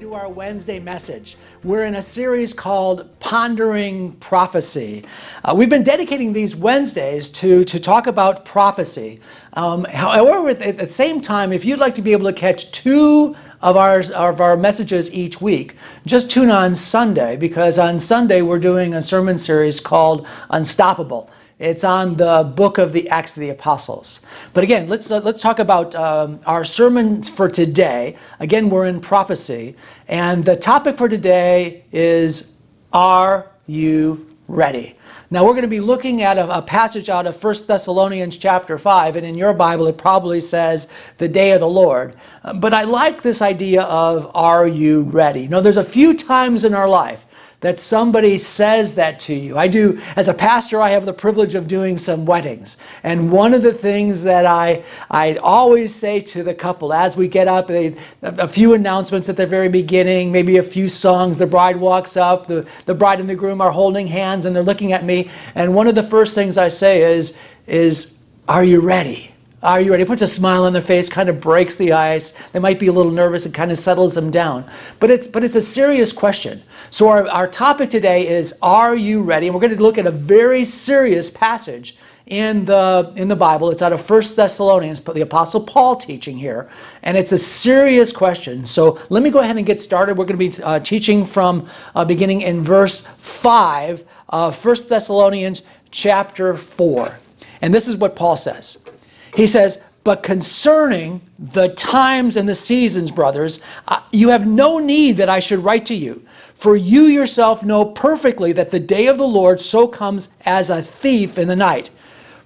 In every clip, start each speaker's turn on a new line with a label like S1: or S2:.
S1: To our Wednesday message. We're in a series called Pondering Prophecy. Uh, we've been dedicating these Wednesdays to, to talk about prophecy. Um, however, at, the same time, if you'd like to be able to catch two of our, of our messages each week, just tune on Sunday because on Sunday we're doing a sermon series called Unstoppable. It's on the book of the Acts of the Apostles. But again, let's uh, let's talk about um, our sermon for today. Again, we're in prophecy, and the topic for today is Are you ready? Now we're going to be looking at a, a, passage out of 1 Thessalonians chapter 5, and in your Bible it probably says the day of the Lord. But I like this idea of are you ready? Know, there's a few times in our life that somebody says that to you. I do, as a pastor, I have the privilege of doing some weddings. And one of the things that I, I always say to the couple as we get up, they, a few announcements at the very beginning, maybe a few songs, the bride walks up, the, the bride and the groom are holding hands and they're looking at me. And one of the first things I say is, is, are you ready? Are you ready? Puts a smile on their face, kind of breaks the ice. They might be a little nervous and kind of settles them down. But it's but it's a serious question. So our, our topic today is Are you ready? And we're going to look at a very serious passage in the in the Bible. It's out of First Thessalonians, but the Apostle Paul teaching here, and it's a serious question. So let me go ahead and get started. We're going to be uh, teaching from uh, beginning in verse five, of First Thessalonians chapter four, and this is what Paul says. He says, But concerning the times and the seasons, brothers, uh, you have no need that I should write to you. For you yourself know perfectly that the day of the Lord so comes as a thief in the night.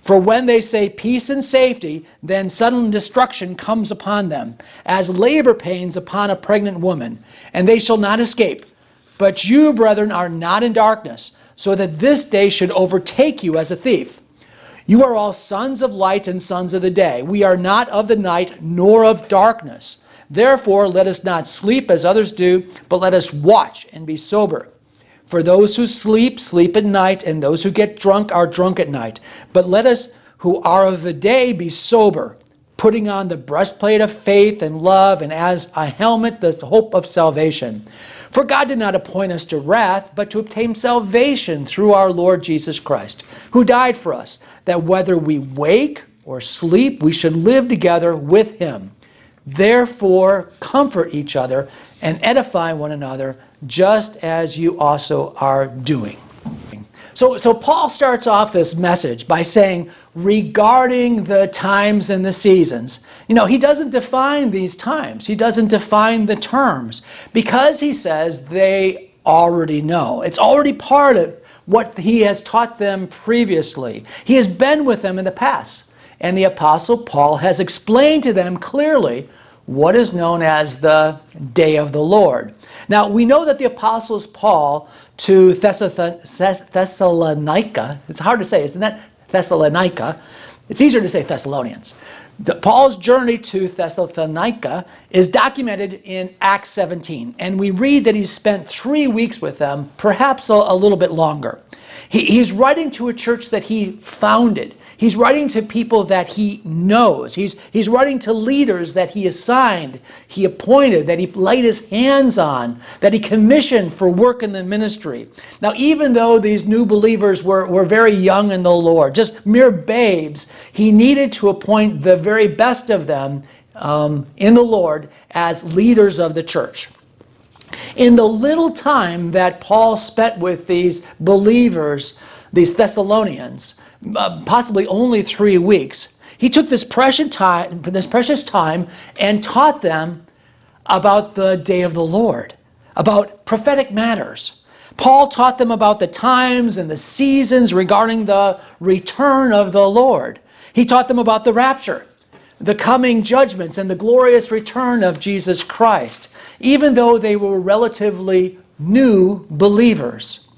S1: For when they say peace and safety, then sudden destruction comes upon them, as labor pains upon a pregnant woman, and they shall not escape. But you, brethren, are not in darkness, so that this day should overtake you as a thief. You are all sons of light and sons of the day. We are not of the night nor of darkness. Therefore, let us not sleep as others do, but let us watch and be sober. For those who sleep, sleep at night, and those who get drunk are drunk at night. But let us who are of the day be sober, putting on the breastplate of faith and love, and as a helmet, the hope of salvation. For God did not appoint us to wrath, but to obtain salvation through our Lord Jesus Christ, who died for us, that whether we wake or sleep, we should live together with him. Therefore, comfort each other and edify one another, just as you also are doing. So, so Paul starts off this message by saying, regarding the times and the seasons, you know, he doesn't define these times, he doesn't define the terms because he says they already know. It's already part of what he has taught them previously. He has been with them in the past. And the Apostle Paul has explained to them clearly what is known as the day of the Lord. Now, we know that the Apostles Paul to Thessalonica, it's hard to say, isn't that Thessalonica? It's easier to say Thessalonians. The, Paul's journey to Thessalonica is documented in Acts 17, and we read that he spent three weeks with them, perhaps a, a little bit longer. He, he's writing to a church that he founded. He's writing to people that he knows. He's, he's writing to leaders that he assigned, he appointed, that he laid his hands on, that he commissioned for work in the ministry. Now, even though these new believers were, were very young in the Lord, just mere babes, he needed to appoint the very best of them um, in the Lord as leaders of the church. In the little time that Paul spent with these believers, these Thessalonians, uh, possibly only three weeks, he took this precious time, this precious time and taught them about the day of the Lord, about prophetic matters. Paul taught them about the times and the seasons regarding the return of the Lord. He taught them about the rapture, the coming judgments, and the glorious return of Jesus Christ, even though they were relatively new believers.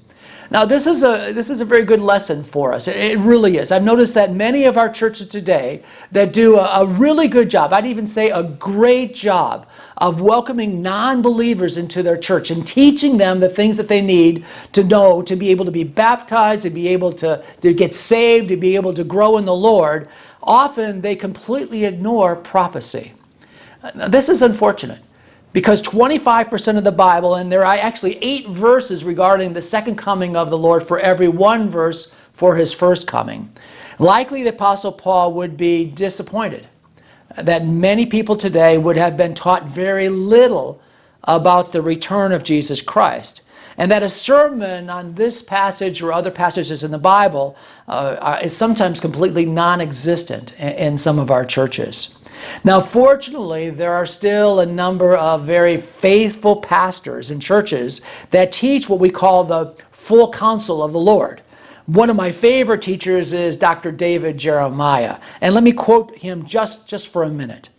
S1: Now, this is a this is a very good lesson for us. It, it really is. I've noticed that many of our churches today that do a, a really good job, I'd even say a great job of welcoming non-believers into their church and teaching them the things that they need to know to be able to be baptized, to be able to, to get saved, to be able to grow in the Lord. Often they completely ignore prophecy. Now, this is unfortunate because 25% of the Bible, and there are actually eight verses regarding the second coming of the Lord for every one verse for his first coming. Likely the Apostle Paul would be disappointed that many people today would have been taught very little about the return of Jesus Christ. And that a sermon on this passage or other passages in the Bible uh, is sometimes completely non existent in some of our churches. Now, fortunately, there are still a number of very faithful pastors and churches that teach what we call the full counsel of the Lord. One of my favorite teachers is Dr. David Jeremiah. And let me quote him just, just for a minute.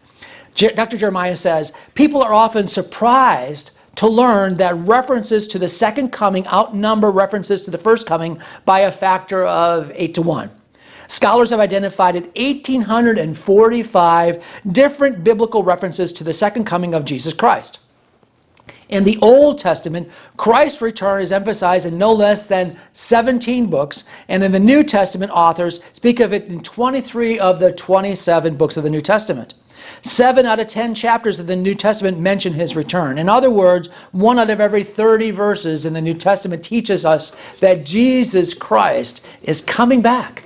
S1: Je- Dr. Jeremiah says, People are often surprised to learn that references to the second coming outnumber references to the first coming by a factor of 8 to 1. Scholars have identified 1,845 different biblical references to the second coming of Jesus Christ. In the Old Testament, Christ's return is emphasized in no less than 17 books, and in the New Testament, authors speak of it in 23 of the 27 books of the New Testament. Seven out of 10 chapters of the New Testament mention his return. In other words, one out of every 30 verses in the New Testament teaches us that Jesus Christ is coming back.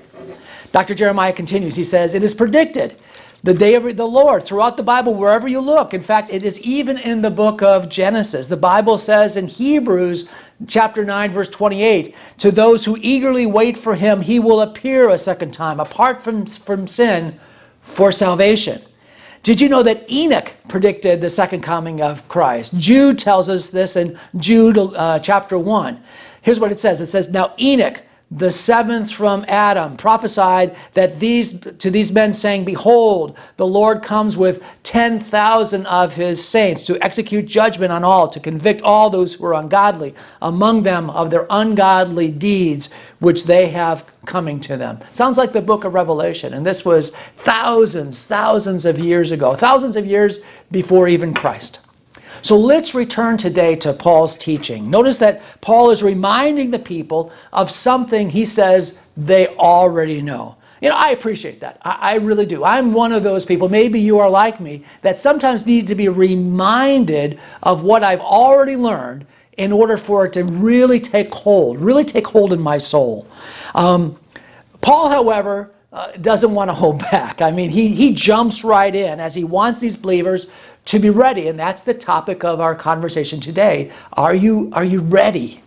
S1: Dr. Jeremiah continues. He says, It is predicted the day of the Lord throughout the Bible, wherever you look. In fact, it is even in the book of Genesis. The Bible says in Hebrews chapter 9, verse 28, to those who eagerly wait for him, he will appear a second time, apart from, from sin, for salvation. Did you know that Enoch predicted the second coming of Christ? Jude tells us this in Jude uh, chapter 1. Here's what it says it says, Now Enoch, the seventh from Adam, prophesied that these to these men, saying, Behold, the Lord comes with ten thousand of his saints to execute judgment on all, to convict all those who are ungodly, among them of their ungodly deeds which they have coming to them. Sounds like the book of Revelation, and this was thousands, thousands of years ago, thousands of years before even Christ. So let's return today to Paul's teaching. Notice that Paul is reminding the people of something he says they already know. You know, I appreciate that. I, I, really do. I'm one of those people, maybe you are like me, that sometimes need to be reminded of what I've already learned in order for it to really take hold, really take hold in my soul. Um, Paul, however, uh, doesn't want to hold back. I mean, he, he jumps right in as he wants these believers to be ready. And that's the topic of our conversation today. Are you, are you ready?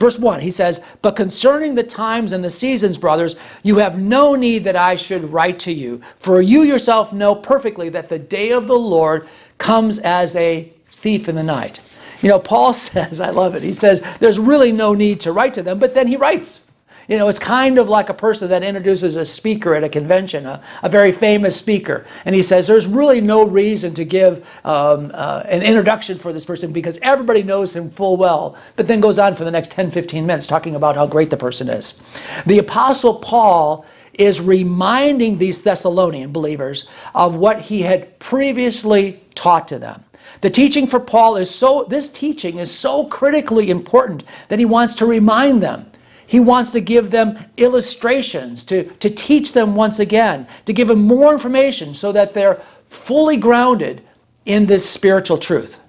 S1: Verse 1, he says, But concerning the times and the seasons, brothers, you have no need that I should write to you, for you yourself know perfectly that the day of the Lord comes as a thief in the night. You know, Paul says, I love it, he says, there's really no need to write to them, but then he writes. You know, it's kind of like a person that introduces a speaker at a convention, a, a very famous speaker, and he says, There's really no reason to give um, uh, an introduction for this person because everybody knows him full well, but then goes on for the next 10, 15 minutes talking about how great the person is. The Apostle Paul is reminding these Thessalonian believers of what he had previously taught to them. The teaching for Paul is so, this teaching is so critically important that he wants to remind them he wants to give them illustrations, to, to teach them once again, to give them more information so that they're fully grounded in this spiritual truth.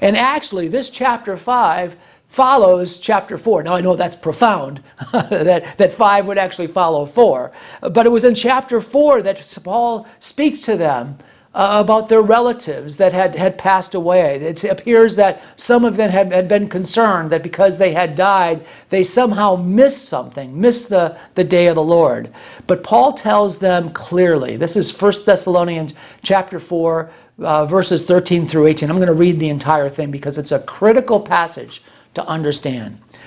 S1: And actually, this chapter 5 follows chapter 4. Now, I know that's profound, that, that 5 would actually follow 4. But it was in chapter 4 that Paul speaks to them uh, about their relatives that had, had passed away. It appears that some of them had, had been concerned that because they had died, they somehow missed something, missed the, the day of the Lord. But Paul tells them clearly, this is 1 Thessalonians chapter 4, uh, verses 13 through 18. I'm going to read the entire thing because it's a critical passage to understand.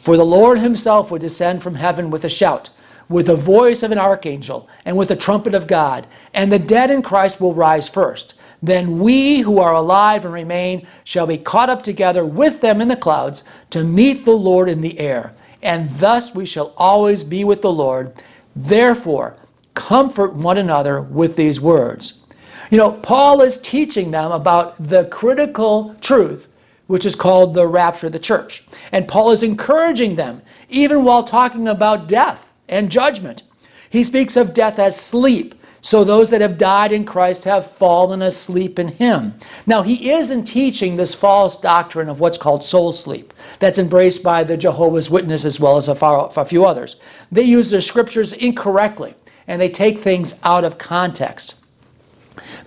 S1: For the Lord himself will descend from heaven with a shout, with the voice of an archangel, and with the trumpet of God, and the dead in Christ will rise first. Then we who are alive and remain shall be caught up together with them in the clouds to meet the Lord in the air, and thus we shall always be with the Lord. Therefore, comfort one another with these words. You know, Paul is teaching them about the critical truth, which is called the rapture of the church. And Paul is encouraging them, even while talking about death and judgment. He speaks of death as sleep. So those that have died in Christ have fallen asleep in him. Now, he isn't teaching this false doctrine of what's called soul sleep. That's embraced by the Jehovah's Witness as well as a, a few others. They use the scriptures incorrectly and they take things out of context.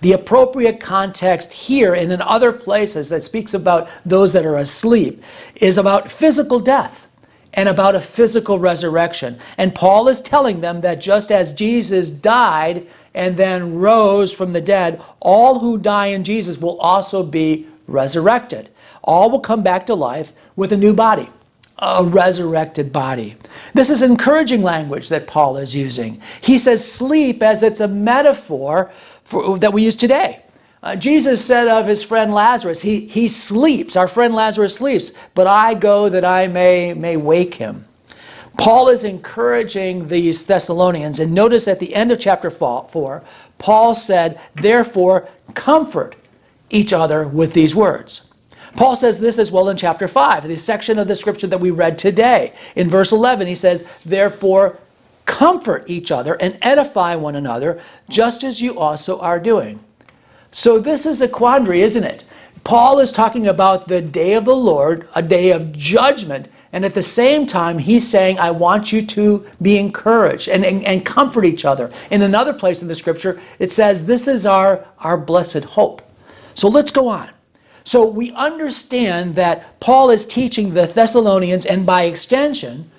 S1: The appropriate context here and in other places that speaks about those that are asleep is about physical death and about a physical resurrection. And Paul is telling them that just as Jesus died and then rose from the dead, all who die in Jesus will also be resurrected. All will come back to life with a new body a resurrected body. This is encouraging language that Paul is using. He says sleep as it's a metaphor for, that we use today. Uh, Jesus said of his friend Lazarus, he, he sleeps, our friend Lazarus sleeps, but I go that I may, may wake him. Paul is encouraging these Thessalonians, and notice at the end of chapter 4, Paul said, Therefore, comfort each other with these words. Paul says this as well in chapter 5, the section of the scripture that we read today. In verse 11, he says, Therefore, comfort each other and edify one another, just as you also are doing. So, this is a quandary, isn't it? Paul is talking about the day of the Lord, a day of judgment, and at the same time, he's saying, I want you to be encouraged and, and, and, comfort each other. In another place in the scripture, it says, This is our, our blessed hope. So let's go on. So we understand that Paul is teaching the Thessalonians, and by extension,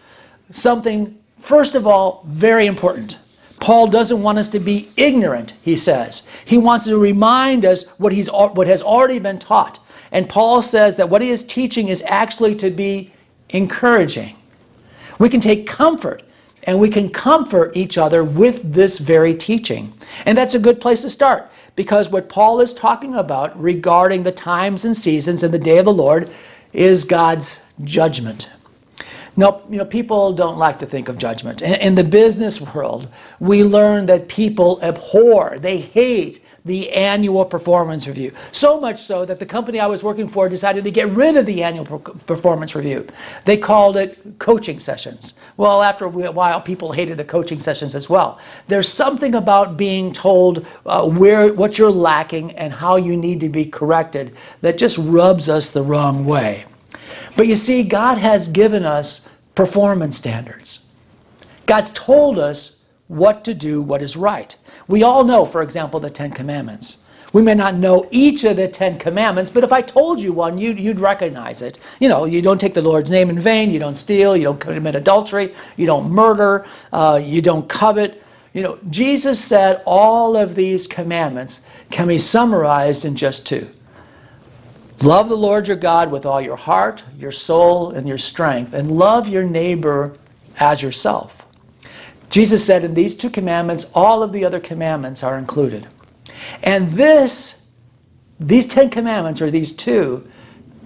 S1: something, first of all, very important. Paul doesn't want us to be ignorant, he says. He wants to remind us what, he's, what has already been taught. And Paul says that what he is teaching is actually to be encouraging. We can take comfort and we can comfort each other with this very teaching. And that's a good place to start because what Paul is talking about regarding the times and seasons and the day of the Lord is God's judgment. Now, you know, people don't like to think of judgment. In the business world, we learn that people abhor, they hate the annual performance review. So much so that the company I was working for decided to get rid of the annual performance review. They called it coaching sessions. Well, after a while, people hated the coaching sessions as well. There's something about being told uh, where what you're lacking and how you need to be corrected that just rubs us the wrong way. But you see, God has given us performance standards. God's told us what to do, what is right. We all know, for example, the Ten Commandments. We may not know each of the Ten Commandments, but if I told you one, you'd, you'd recognize it. You know, you don't take the Lord's name in vain, you don't steal, you don't commit adultery, you don't murder, uh, you don't covet. You know, Jesus said all of these commandments can be summarized in just two. Love the Lord your God with all your heart, your soul, and your strength, and love your neighbor as yourself. Jesus said in these two commandments, all of the other commandments are included. And this, these Ten Commandments, or these two,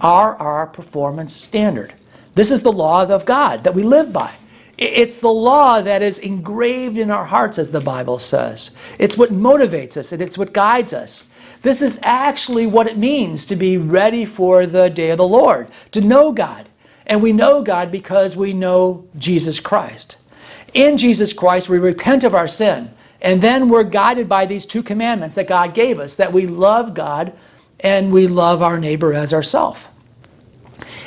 S1: are our performance standard. This is the law of God that we live by. It's the law that is engraved in our hearts, as the Bible says. It's what motivates us and it's what guides us. This is actually what it means to be ready for the day of the Lord, to know God. And we know God because we know Jesus Christ. In Jesus Christ, we repent of our sin. And then we're guided by these two commandments that God gave us that we love God and we love our neighbor as ourselves.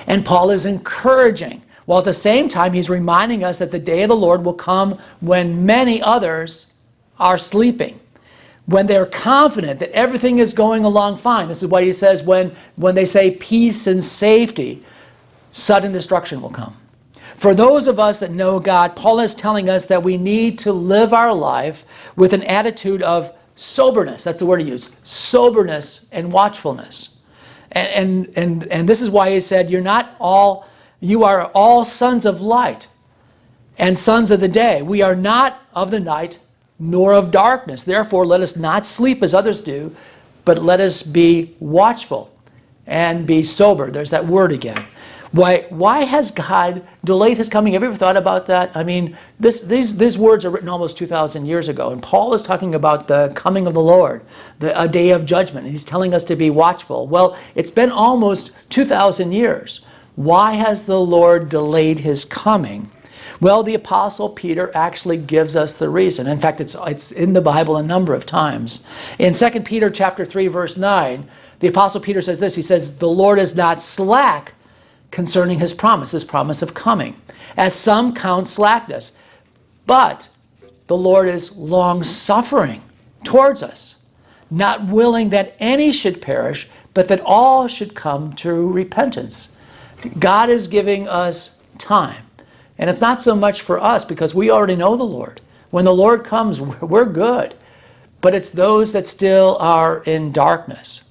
S1: And Paul is encouraging, while at the same time, he's reminding us that the day of the Lord will come when many others are sleeping. When they're confident that everything is going along fine. This is what he says when, when they say peace and safety, sudden destruction will come. For those of us that know God, Paul is telling us that we need to live our life with an attitude of soberness. That's the word he used soberness and watchfulness. And, and, and, and this is why he said, You're not all, you are all sons of light and sons of the day. We are not of the night nor of darkness. Therefore, let us not sleep as others do, but let us be watchful and be sober. There's that word again. Why, why has God delayed his coming? Have you ever thought about that? I mean, this, these, these words are written almost 2,000 years ago, and Paul is talking about the coming of the Lord, the, a day of judgment. He's telling us to be watchful. Well, it's been almost 2,000 years. Why has the Lord delayed his coming? Well, the Apostle Peter actually gives us the reason. In fact, it's, it's in the Bible a number of times. In 2 Peter chapter 3, verse 9, the Apostle Peter says this. He says, The Lord is not slack concerning his promise, his promise of coming, as some count slackness. But the Lord is long suffering towards us, not willing that any should perish, but that all should come to repentance. God is giving us time. And it's not so much for us because we already know the Lord. When the Lord comes, we're good. But it's those that still are in darkness.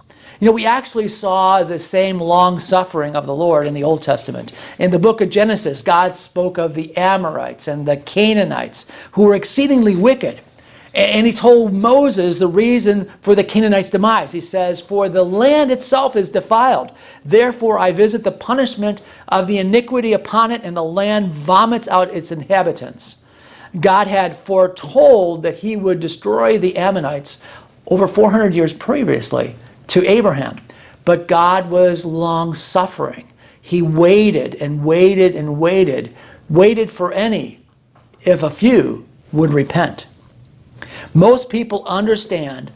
S1: You know, we actually saw the same long suffering of the Lord in the Old Testament. In the book of Genesis, God spoke of the Amorites and the Canaanites who were exceedingly wicked. And he told Moses the reason for the Canaanites' demise. He says, For the land itself is defiled. Therefore, I visit the punishment of the iniquity upon it, and the land vomits out its inhabitants. God had foretold that he would destroy the Ammonites over 400 years previously to Abraham. But God was long suffering. He waited and waited and waited, waited for any, if a few, would repent. Most people understand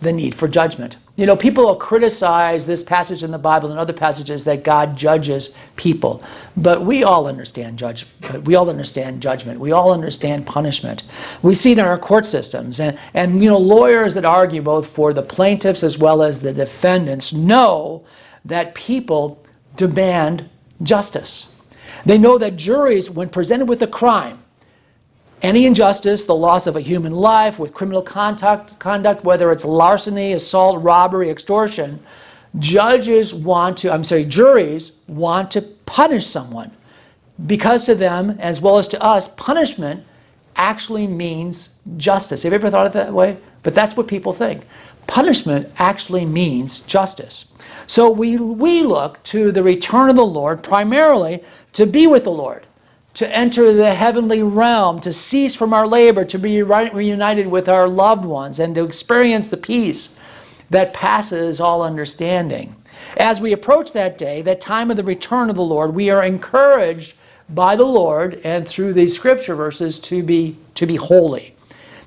S1: the need for judgment. You know, people will criticize this passage in the Bible and other passages that God judges people, but we all understand judge. We all understand judgment. We all understand punishment. We see it in our court systems, and and you know, lawyers that argue both for the plaintiffs as well as the defendants know that people demand justice. They know that juries, when presented with a crime, any injustice, the loss of a human life with criminal conduct, conduct, whether it's larceny, assault, robbery, extortion, judges want to, I'm sorry, juries want to punish someone. Because to them, as well as to us, punishment actually means justice. Have you ever thought of it that way? But that's what people think. Punishment actually means justice. So we, we look to the return of the Lord primarily to be with the Lord to enter the heavenly realm, to cease from our labor, to be reunited with our loved ones, and to experience the peace that passes all understanding. As we approach that day, that time of the return of the Lord, we are encouraged by the Lord and through these scripture verses to be, to be holy.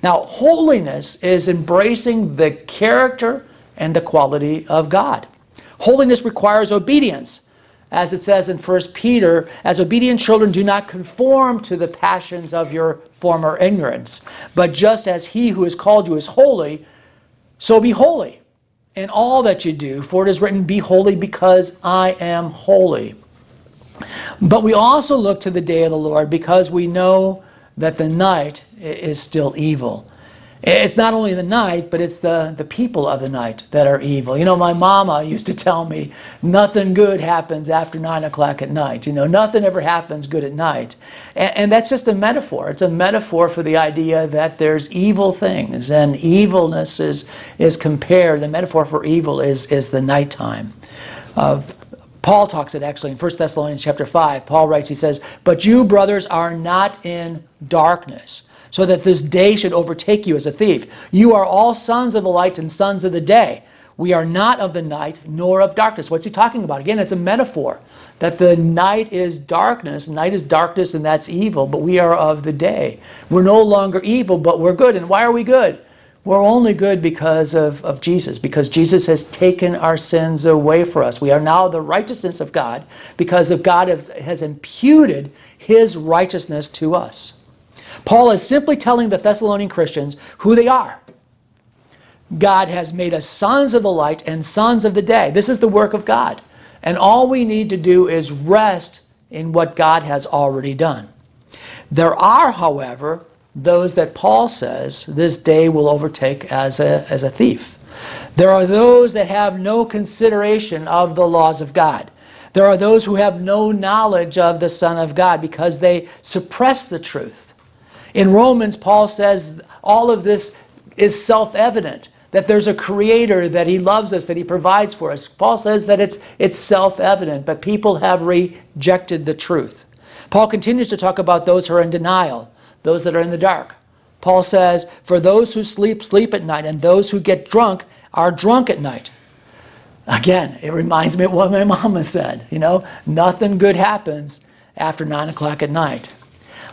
S1: Now, holiness is embracing the character and the quality of God. Holiness requires obedience as it says in 1 Peter, as obedient children, do not conform to the passions of your former ignorance, but just as he who has called you is holy, so be holy in all that you do. For it is written, Be holy because I am holy. But we also look to the day of the Lord because we know that the night is still evil. It's not only the night, but it's the, the people of the night that are evil. You know, my mama used to tell me nothing good happens after nine o'clock at night. You know, nothing ever happens good at night. And, and that's just a metaphor. It's a metaphor for the idea that there's evil things and evilness is, is compared. The metaphor for evil is, is the nighttime. Uh, Paul talks it actually in 1 Thessalonians chapter 5. Paul writes, he says, But you, brothers, are not in darkness so that this day should overtake you as a thief. You are all sons of the light and sons of the day. We are not of the night nor of darkness. What's he talking about? Again, it's a metaphor that the night is darkness. Night is darkness, and that's evil, but we are of the day. We're no longer evil, but we're good. And why are we good? We're only good because of, of Jesus, because Jesus has taken our sins away for us. We are now the righteousness of God because of God has, has imputed his righteousness to us. Paul is simply telling the Thessalonian Christians who they are. God has made us sons of the light and sons of the day. This is the work of God. And all we need to do is rest in what God has already done. There are, however, those that Paul says this day will overtake as a, as a thief. There are those that have no consideration of the laws of God. There are those who have no knowledge of the Son of God because they suppress the truth. In Romans, Paul says all of this is self evident that there's a creator, that he loves us, that he provides for us. Paul says that it's, it's self evident, but people have rejected the truth. Paul continues to talk about those who are in denial, those that are in the dark. Paul says, For those who sleep, sleep at night, and those who get drunk are drunk at night. Again, it reminds me of what my mama said. You know, nothing good happens after nine o'clock at night.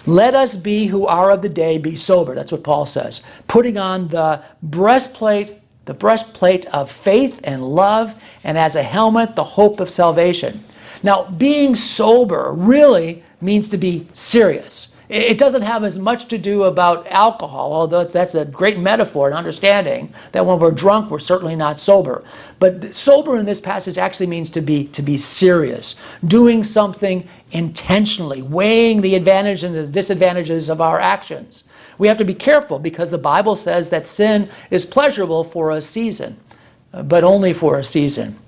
S1: Let us be who are of the day be sober. That's what Paul says. Putting on the breastplate, the breastplate of faith and love, and as a helmet, the hope of salvation. Now, being sober really means to be serious. It doesn't have as much to do about alcohol, although that's a great metaphor and understanding that when we're drunk, we're certainly not sober. But sober in this passage actually means to be to be serious, doing something intentionally, weighing the advantages and the disadvantages of our actions. We have to be careful because the Bible says that sin is pleasurable for a season, uh, but only for a season.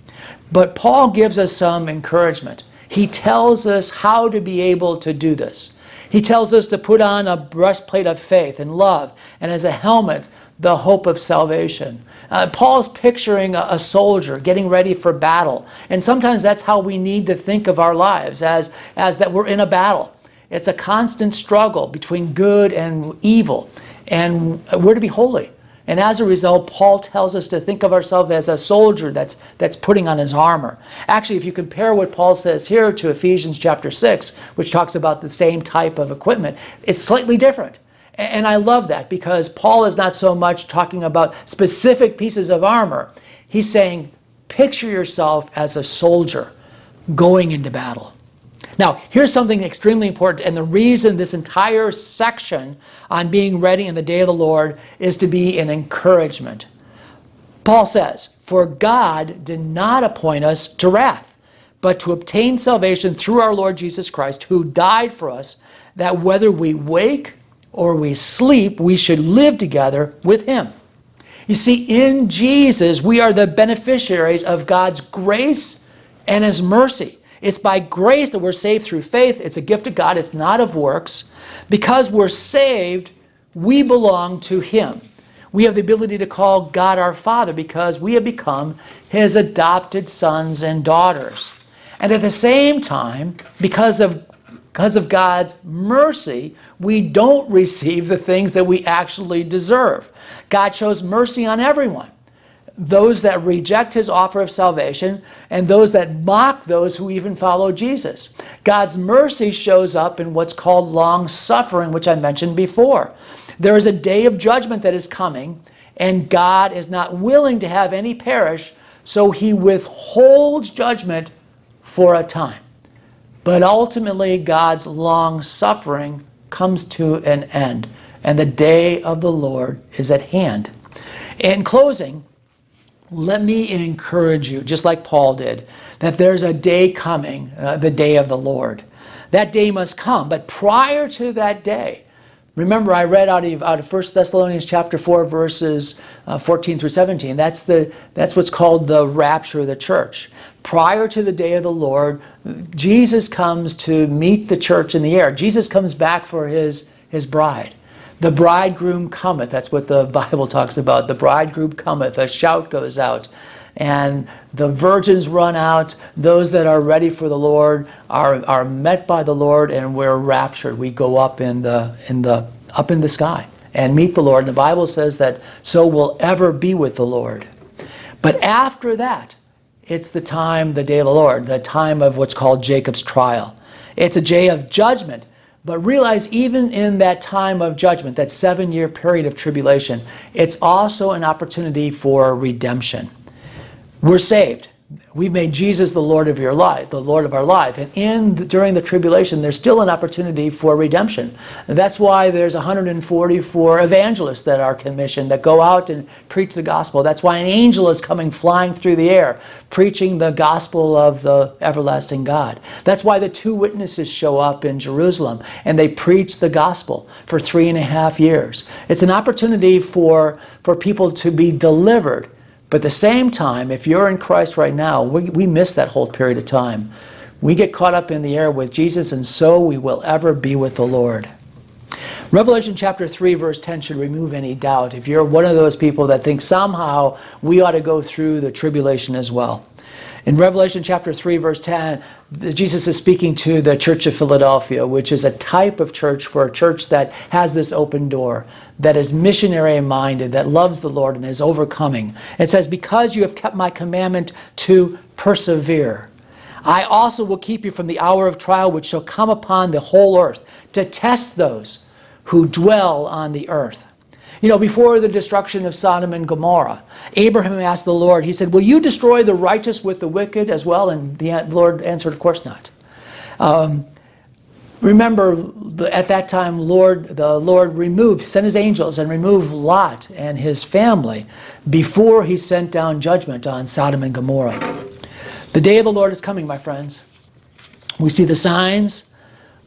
S1: But Paul gives us some encouragement. He tells us how to be able to do this. He tells us to put on a breastplate of faith and love, and as a helmet, the hope of salvation. Uh, Paul's picturing a, a, soldier getting ready for battle. And sometimes that's how we need to think of our lives, as, as that we're in a battle. It's a constant struggle between good and evil, and we're to be holy. And as a result, Paul tells us to think of ourselves as a soldier that's, that's putting on his armor. Actually, if you compare what Paul says here to Ephesians chapter 6, which talks about the same type of equipment, it's slightly different. And I love that because Paul is not so much talking about specific pieces of armor. He's saying, picture yourself as a soldier going into battle. Now, here's something extremely important, and the reason this entire section on being ready in the day of the Lord is to be an encouragement. Paul says, For God did not appoint us to wrath, but to obtain salvation through our Lord Jesus Christ, who died for us, that whether we wake or we sleep, we should live together with him. You see, in Jesus, we are the beneficiaries of God's grace and his mercy. It's by grace that we're saved through faith. It's a gift of God, it's not of works. Because we're saved, we belong to Him. We have the ability to call God our Father because we have become His adopted sons and daughters. And at the same time, because of because of God's mercy, we don't receive the things that we actually deserve. God shows mercy on everyone those that reject his offer of salvation and those that mock those who even follow Jesus. God's mercy shows up in what's called long suffering, which I mentioned before. There is a day of judgment that is coming, and God is not willing to have any perish, so he withholds judgment for a time. But ultimately, God's long suffering comes to an end, and the day of the Lord is at hand. In closing, let me encourage you, just like Paul did, that there's a day coming, uh, the day of the Lord. That day must come. But prior to that day, remember I read out of, out of 1 Thessalonians chapter 4, verses uh, 14 through 17. That's, the, that's what's called the rapture of the church. Prior to the day of the Lord, Jesus comes to meet the church in the air. Jesus comes back for his, his bride. The bridegroom cometh. That's what the Bible talks about. The bridegroom cometh. A shout goes out. And the virgins run out. Those that are ready for the Lord are, are met by the Lord, and we're raptured. We go up in the, in the, up in the sky and meet the Lord. And the Bible says that so we'll ever be with the Lord. But after that, it's the time, the day of the Lord, the time of what's called Jacob's trial. It's a day of judgment but realize, even in that time of judgment, that seven year period of tribulation, it's also an opportunity for redemption. We're saved. We've made Jesus the Lord of your life, the Lord of our life. And in the, during the tribulation, there's still an opportunity for redemption. And that's why there's 144 evangelists that are commissioned that go out and preach the gospel. That's why an angel is coming flying through the air, preaching the gospel of the everlasting God. That's why the two witnesses show up in Jerusalem and they preach the gospel for three and a half years. It's an opportunity for, for people to be delivered but at the same time, if you're in Christ right now, we, we miss that whole period of time. We get caught up in the air with Jesus, and so we will ever be with the Lord. Revelation chapter 3, verse 10 should remove any doubt. If you're one of those people that think somehow we ought to go through the tribulation as well. In Revelation chapter 3, verse 10, Jesus is speaking to the church of Philadelphia, which is a type of church for a church that has this open door, that is missionary minded, that loves the Lord and is overcoming. It says, Because you have kept my commandment to persevere, I also will keep you from the hour of trial which shall come upon the whole earth to test those who dwell on the earth. You know, before the destruction of Sodom and Gomorrah, Abraham asked the Lord, he said, Will you destroy the righteous with the wicked as well? And the Lord answered, Of course not. Um, remember, at that time, Lord, the Lord removed, sent his angels and removed Lot and his family before he sent down judgment on Sodom and Gomorrah. The day of the Lord is coming, my friends. We see the signs,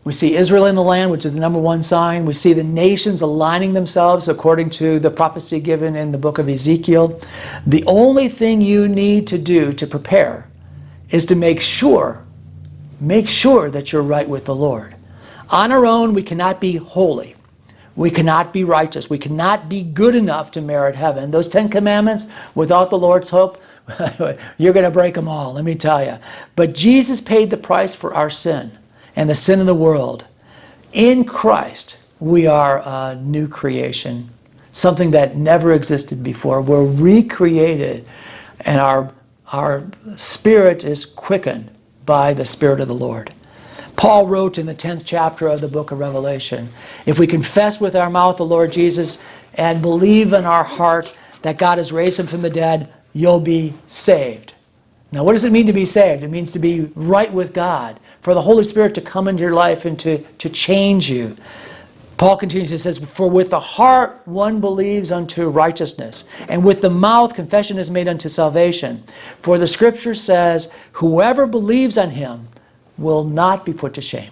S1: we see Israel in the land, which is the number one sign. We see the nations aligning themselves according to the prophecy given in the book of Ezekiel. The only thing you need to do to prepare is to make sure, make sure that you're right with the Lord. On our own, we cannot be holy. We cannot be righteous. We cannot be good enough to merit heaven. Those Ten Commandments, without the Lord's hope, you're going to break them all, let me tell you. But Jesus paid the price for our sin and the sin of the world. In Christ, we are a new creation, something that never existed before. We're recreated, and our, our spirit is quickened by the Spirit of the Lord. Paul wrote in the 10th chapter of the book of Revelation if we confess with our mouth the Lord Jesus and believe in our heart that God has raised him from the dead, you'll be saved. Now, what does it mean to be saved? It means to be right with God, for the Holy Spirit to come into your life and to, to change you. Paul continues, he says, For with the heart one believes unto righteousness, and with the mouth confession is made unto salvation. For the scripture says, Whoever believes on him will not be put to shame.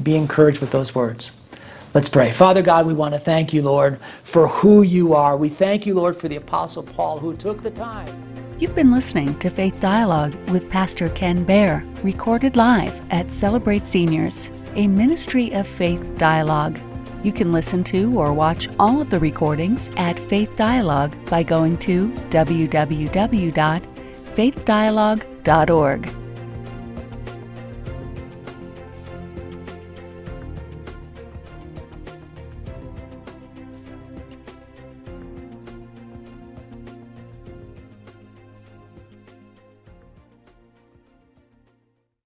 S1: Be encouraged with those words. Let's pray. Father God, we want to thank you, Lord, for who you are. We thank you, Lord, for the Apostle Paul who took the time.
S2: You've been listening to Faith Dialogue with Pastor Ken Baer, recorded live at Celebrate Seniors, a ministry of faith dialogue. You can listen to or watch all of the recordings at Faith Dialogue by going to www.faithdialogue.org.